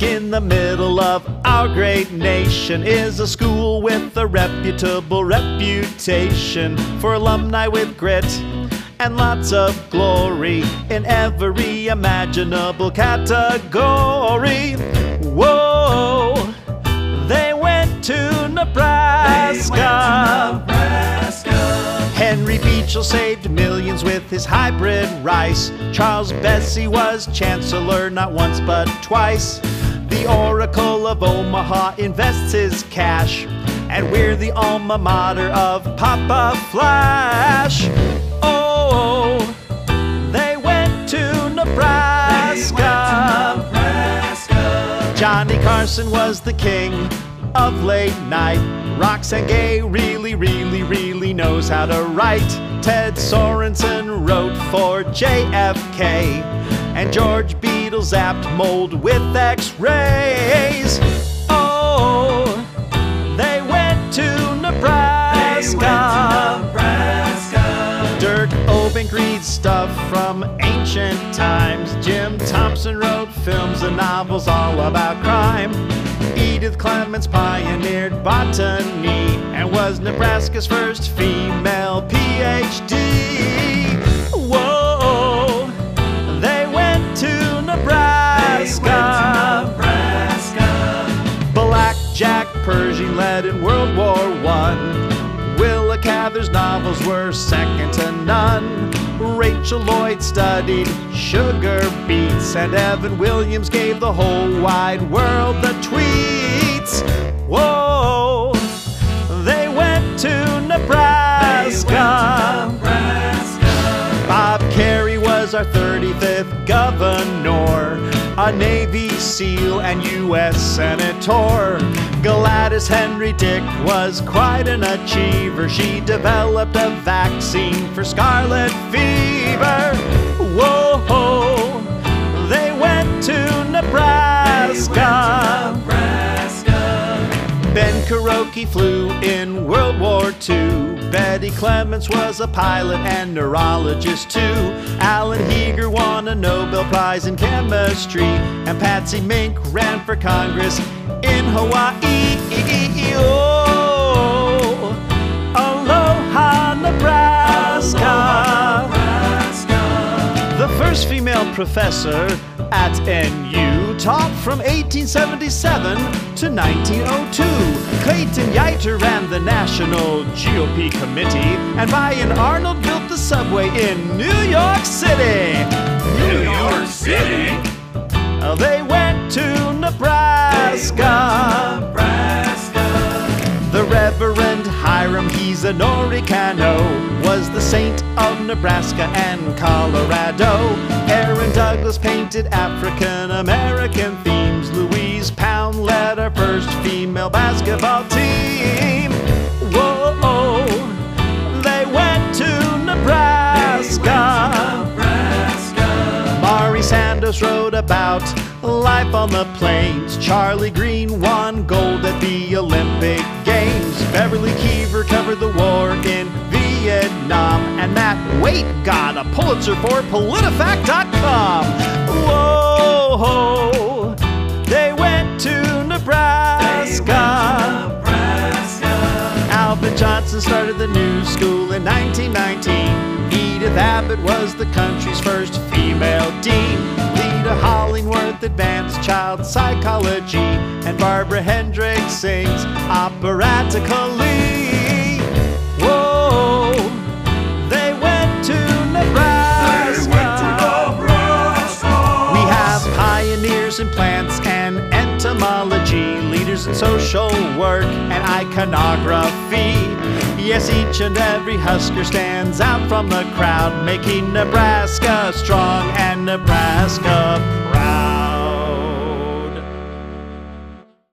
In the middle of our great nation is a school with a reputable reputation for alumni with grit and lots of glory in every imaginable category. Whoa, Beachell saved millions with his hybrid rice. Charles Bessey was chancellor not once but twice. The Oracle of Omaha invests his cash. And we're the alma mater of Papa Flash. Oh, they went to Nebraska. Johnny Carson was the king of late night. Roxane Gay really, really, really knows how to write. Ted Sorensen wrote for JFK. And George Beadle zapped mold with x rays. Oh, they went to Nebraska. Dirk Obbink reads stuff from ancient times. Jim Thompson wrote films and novels all about crime. Edith Clements pioneered botany and was Nebraska's first female PhD. Whoa, they went to Nebraska. Blackjack Pershing led in World War One. Willa Cather's novels were second to none. Rachel Lloyd studied sugar beets, and Evan Williams gave the whole wide world the tweets. Whoa, they went to Nebraska. Bob Kerrey was our 35th governor, a Navy SEAL and U.S. Senator. Gladys Henry Dick was quite an achiever. She developed a vaccine for scarlet fever. Ben flew in World War II. Betty Clements was a pilot and neurologist too. Alan Heeger won a Nobel Prize in chemistry. And Patsy Mink ran for Congress in Hawaii. Oh, aloha, Nebraska. The first female professor at NU taught from 1877 to 1902. Clayton Yeutter ran the National GOP Committee, and Bion Arnold built the subway in New York City. New York City. They went to Nebraska. The Reverend Hiram Hisanori Kano was the saint of Nebraska and Colorado. Aaron Douglas painted African American themes. Louise Pound led our first female basketball team. Whoa, they went to Nebraska. Mari Sandoz wrote about life on the plains. Charlie Green won gold at the Olympic Games. Beverly Keever covered the war in Vietnam. And Matt Waite got a Pulitzer for PolitiFact.com. Whoa, they went to Nebraska. Alvin Johnson started the New School in 1919. Edith Abbott was the country's first female dean. Leta Hollingworth advanced child psychology. And Barbara Hendricks sings operatically. Whoa, they went to Nebraska. We have pioneers in plants and entomology, leaders in social work and iconography. Yes, each and every Husker stands out from the crowd, making Nebraska strong and Nebraska